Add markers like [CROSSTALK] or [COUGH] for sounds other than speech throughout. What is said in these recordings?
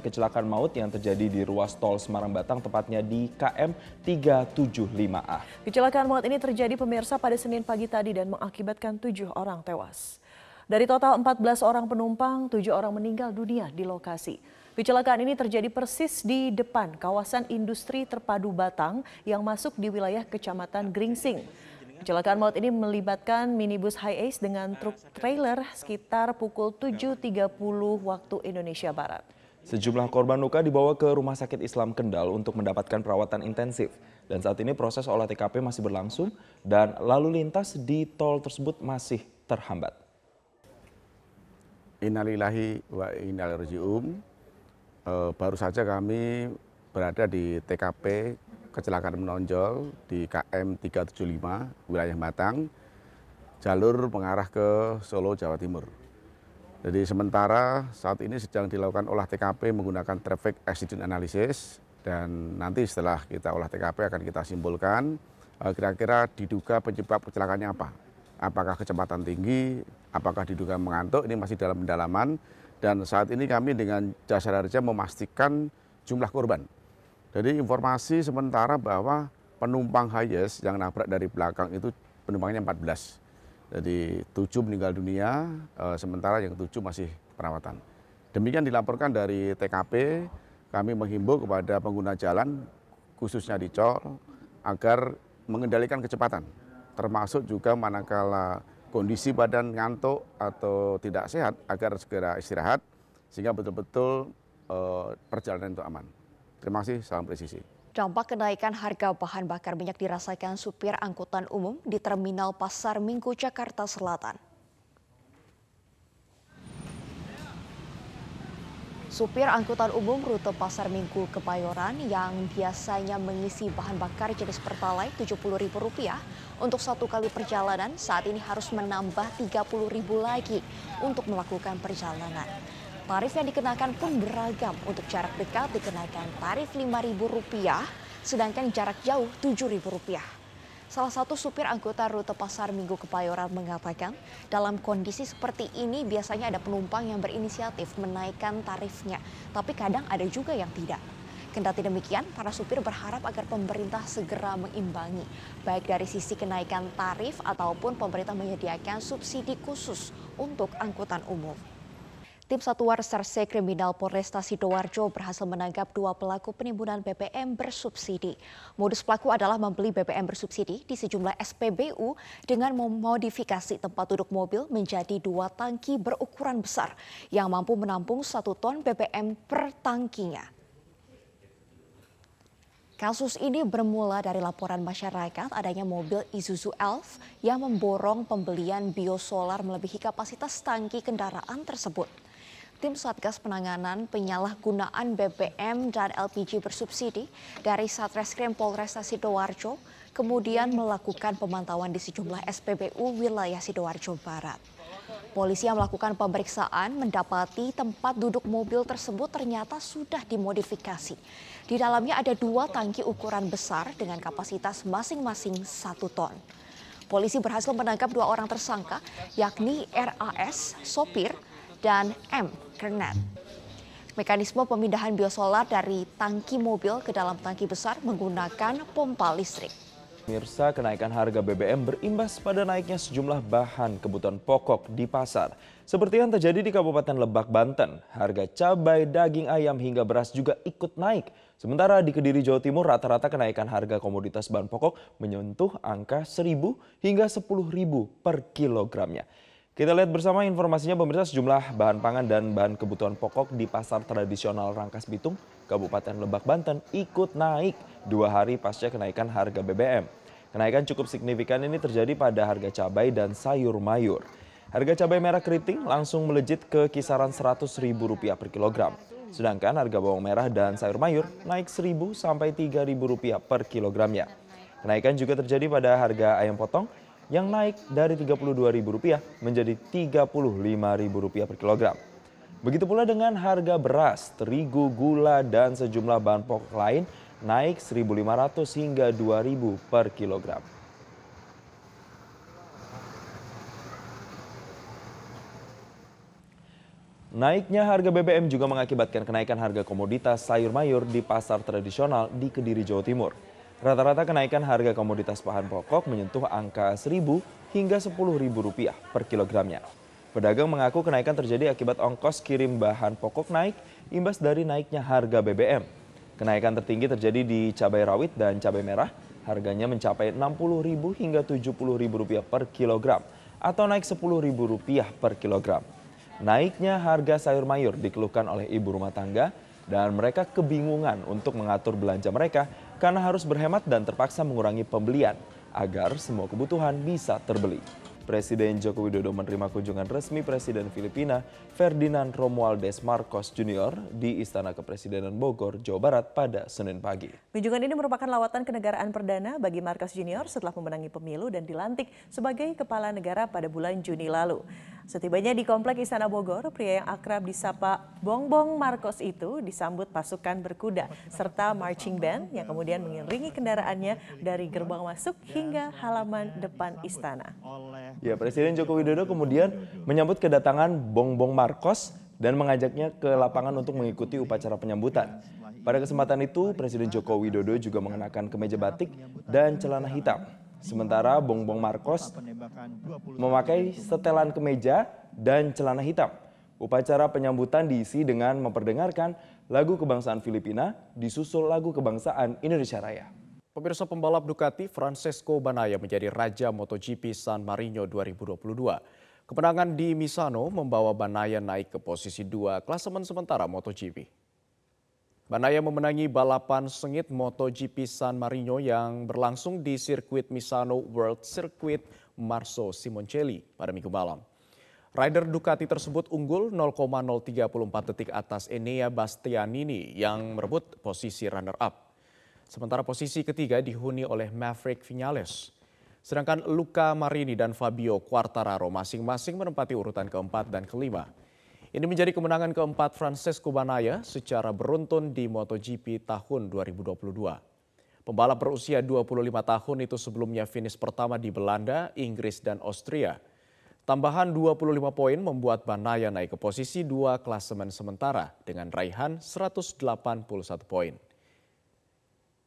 kecelakaan maut yang terjadi di ruas tol Semarang Batang, tepatnya di KM 375A. Kecelakaan maut ini terjadi pemirsa pada Senin pagi tadi dan mengakibatkan tujuh orang tewas. Dari total 14 orang penumpang, tujuh orang meninggal dunia di lokasi. Kecelakaan ini terjadi persis di depan kawasan industri terpadu Batang yang masuk di wilayah Kecamatan Gringsing. Kecelakaan maut ini melibatkan minibus high ace dengan truk trailer sekitar pukul 7.30 waktu Indonesia Barat. Sejumlah korban luka dibawa ke Rumah Sakit Islam Kendal untuk mendapatkan perawatan intensif. Dan saat ini proses olah TKP masih berlangsung dan lalu lintas di tol tersebut masih terhambat. Innalillahi wa inna e, baru saja kami berada di TKP kecelakaan menonjol di KM 375 wilayah Batang, jalur mengarah ke Solo, Jawa Timur. Jadi sementara saat ini sedang dilakukan olah TKP menggunakan traffic accident analysis dan nanti setelah kita olah TKP akan kita simpulkan eh, kira-kira diduga penyebab kecelakaannya apa. Apakah kecepatan tinggi, apakah diduga mengantuk, ini masih dalam pendalaman dan saat ini kami dengan jasa harja memastikan jumlah korban. Jadi informasi sementara bahwa penumpang highest yang nabrak dari belakang itu penumpangnya 14. Jadi tujuh meninggal dunia, eh, sementara yang tujuh masih perawatan. Demikian dilaporkan dari TKP, kami menghimbau kepada pengguna jalan, khususnya di Col, agar mengendalikan kecepatan, termasuk juga manakala kondisi badan ngantuk atau tidak sehat, agar segera istirahat, sehingga betul-betul eh, perjalanan itu aman. Terima kasih, salam presisi. Dampak kenaikan harga bahan bakar minyak dirasakan supir angkutan umum di Terminal Pasar Minggu, Jakarta Selatan. Supir angkutan umum rute Pasar Minggu Kebayoran yang biasanya mengisi bahan bakar jenis Pertalite Rp70.000 untuk satu kali perjalanan saat ini harus menambah Rp30.000 lagi untuk melakukan perjalanan. Tarif yang dikenakan pun beragam. Untuk jarak dekat dikenakan tarif Rp5.000, sedangkan jarak jauh Rp7.000. Salah satu supir anggota rute Pasar Minggu Kebayoran mengatakan, dalam kondisi seperti ini biasanya ada penumpang yang berinisiatif menaikkan tarifnya, tapi kadang ada juga yang tidak. Kendati demikian, para supir berharap agar pemerintah segera mengimbangi, baik dari sisi kenaikan tarif ataupun pemerintah menyediakan subsidi khusus untuk angkutan umum. Tim Satuan Reserse Kriminal Polresta Sidoarjo berhasil menangkap dua pelaku penimbunan BBM bersubsidi. Modus pelaku adalah membeli BBM bersubsidi di sejumlah SPBU dengan memodifikasi tempat duduk mobil menjadi dua tangki berukuran besar yang mampu menampung satu ton BBM per tangkinya. Kasus ini bermula dari laporan masyarakat adanya mobil Isuzu Elf yang memborong pembelian biosolar melebihi kapasitas tangki kendaraan tersebut tim Satgas Penanganan Penyalahgunaan BBM dan LPG bersubsidi dari Satreskrim Polresta Sidoarjo kemudian melakukan pemantauan di sejumlah SPBU wilayah Sidoarjo Barat. Polisi yang melakukan pemeriksaan mendapati tempat duduk mobil tersebut ternyata sudah dimodifikasi. Di dalamnya ada dua tangki ukuran besar dengan kapasitas masing-masing satu ton. Polisi berhasil menangkap dua orang tersangka, yakni RAS, sopir, dan M. Kernet. Mekanisme pemindahan biosolar dari tangki mobil ke dalam tangki besar menggunakan pompa listrik. Mirsa, kenaikan harga BBM berimbas pada naiknya sejumlah bahan kebutuhan pokok di pasar. Seperti yang terjadi di Kabupaten Lebak, Banten, harga cabai, daging ayam hingga beras juga ikut naik. Sementara di Kediri, Jawa Timur, rata-rata kenaikan harga komoditas bahan pokok menyentuh angka 1.000 hingga 10.000 per kilogramnya. Kita lihat bersama informasinya pemirsa sejumlah bahan pangan dan bahan kebutuhan pokok di pasar tradisional Rangkas Bitung, Kabupaten Lebak, Banten ikut naik dua hari pasca kenaikan harga BBM. Kenaikan cukup signifikan ini terjadi pada harga cabai dan sayur mayur. Harga cabai merah keriting langsung melejit ke kisaran Rp100.000 per kilogram. Sedangkan harga bawang merah dan sayur mayur naik Rp1.000 sampai Rp3.000 per kilogramnya. Kenaikan juga terjadi pada harga ayam potong yang naik dari Rp32.000 menjadi Rp35.000 per kilogram. Begitu pula dengan harga beras, terigu, gula, dan sejumlah bahan pokok lain naik Rp1.500 hingga Rp2.000 per kilogram. Naiknya harga BBM juga mengakibatkan kenaikan harga komoditas sayur mayur di pasar tradisional di Kediri, Jawa Timur. Rata-rata kenaikan harga komoditas bahan pokok menyentuh angka Rp1.000 hingga Rp10.000 per kilogramnya. Pedagang mengaku kenaikan terjadi akibat ongkos kirim bahan pokok naik imbas dari naiknya harga BBM. Kenaikan tertinggi terjadi di cabai rawit dan cabai merah, harganya mencapai Rp60.000 hingga Rp70.000 per kilogram atau naik Rp10.000 per kilogram. Naiknya harga sayur mayur dikeluhkan oleh ibu rumah tangga dan mereka kebingungan untuk mengatur belanja mereka karena harus berhemat dan terpaksa mengurangi pembelian agar semua kebutuhan bisa terbeli. Presiden Joko Widodo menerima kunjungan resmi Presiden Filipina Ferdinand Romualdez Marcos Jr. di Istana Kepresidenan Bogor, Jawa Barat pada Senin pagi. Kunjungan ini merupakan lawatan kenegaraan perdana bagi Marcos Jr. setelah memenangi pemilu dan dilantik sebagai kepala negara pada bulan Juni lalu. Setibanya di Komplek Istana Bogor, pria yang akrab disapa Bongbong Marcos itu disambut pasukan berkuda serta marching band yang kemudian mengiringi kendaraannya dari gerbang masuk hingga halaman depan istana. Ya, Presiden Joko Widodo kemudian menyambut kedatangan Bongbong Marcos dan mengajaknya ke lapangan untuk mengikuti upacara penyambutan. Pada kesempatan itu, Presiden Joko Widodo juga mengenakan kemeja batik dan celana hitam. Sementara Bongbong Marcos memakai setelan kemeja dan celana hitam. Upacara penyambutan diisi dengan memperdengarkan lagu kebangsaan Filipina disusul lagu kebangsaan Indonesia Raya. Pemirsa pembalap Ducati Francesco Banaya menjadi raja MotoGP San Marino 2022. Kemenangan di Misano membawa Banaya naik ke posisi dua klasemen sementara MotoGP. Banaya memenangi balapan sengit MotoGP San Marino yang berlangsung di sirkuit Misano World Circuit Marso Simoncelli pada minggu malam. Rider Ducati tersebut unggul 0,034 detik atas Enea Bastianini yang merebut posisi runner-up. Sementara posisi ketiga dihuni oleh Maverick Vinales. Sedangkan Luca Marini dan Fabio Quartararo masing-masing menempati urutan keempat dan kelima. Ini menjadi kemenangan keempat Francesco Banaya secara beruntun di MotoGP tahun 2022. Pembalap berusia 25 tahun itu sebelumnya finish pertama di Belanda, Inggris, dan Austria. Tambahan 25 poin membuat Banaya naik ke posisi dua klasemen sementara dengan raihan 181 poin.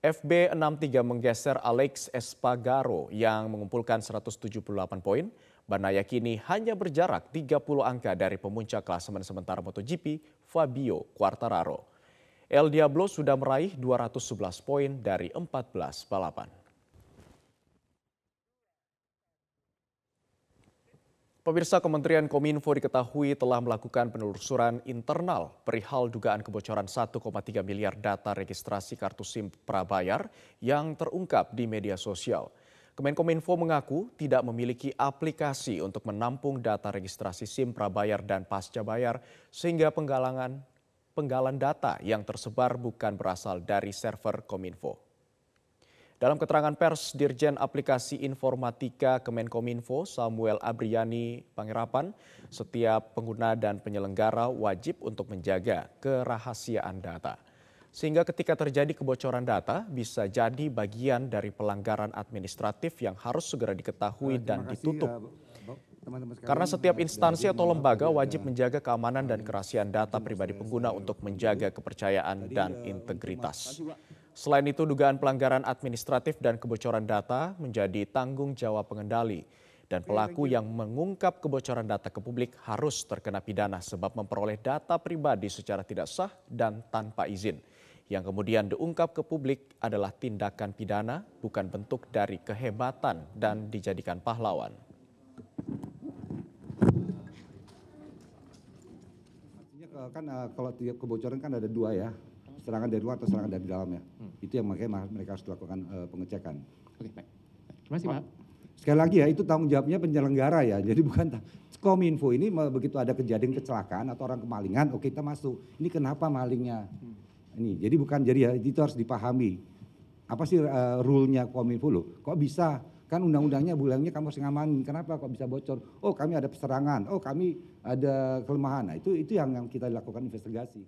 FB 63 menggeser Alex Espagaro yang mengumpulkan 178 poin Banaya kini hanya berjarak 30 angka dari pemuncak klasemen sementara MotoGP Fabio Quartararo. El Diablo sudah meraih 211 poin dari 14 balapan. Pemirsa Kementerian Kominfo diketahui telah melakukan penelusuran internal perihal dugaan kebocoran 1,3 miliar data registrasi kartu SIM prabayar yang terungkap di media sosial. Kemenkominfo mengaku tidak memiliki aplikasi untuk menampung data registrasi SIM prabayar dan pasca bayar sehingga penggalangan penggalan data yang tersebar bukan berasal dari server Kominfo. Dalam keterangan pers, Dirjen Aplikasi Informatika Kemenkominfo Samuel Abriani Pangerapan, setiap pengguna dan penyelenggara wajib untuk menjaga kerahasiaan data sehingga ketika terjadi kebocoran data bisa jadi bagian dari pelanggaran administratif yang harus segera diketahui dan ditutup. Ya, Karena setiap instansi atau lembaga wajib menjaga keamanan dan kerahasiaan data pribadi pengguna untuk menjaga kepercayaan dan eh, integritas. Selain itu, dugaan pelanggaran administratif dan kebocoran data menjadi tanggung jawab pengendali dan pelaku yang mengungkap kebocoran data ke publik harus terkena pidana sebab memperoleh data pribadi secara tidak sah dan tanpa izin yang kemudian diungkap ke publik adalah tindakan pidana, bukan bentuk dari kehebatan dan dijadikan pahlawan. Artinya kan eh, kalau tiap kebocoran kan ada dua ya, serangan dari luar atau serangan dari dalam ya. Hmm. Itu yang makanya mereka harus lakukan uh, pengecekan. Oke, baik. Terima kasih, Pak. Sekali lagi ya, itu tanggung jawabnya penyelenggara ya. [LAUGHS] Jadi bukan Kominfo ini begitu ada kejadian kecelakaan atau orang kemalingan, oke kita masuk. Ini kenapa malingnya? Ini jadi bukan jadi ya itu harus dipahami. Apa sih uh, rule-nya kominfo? Lo kok bisa? Kan undang-undangnya bulangnya kamu harus ngamanin. Kenapa kok bisa bocor? Oh kami ada serangan oh kami ada kelemahan. Nah itu itu yang, yang kita lakukan investigasi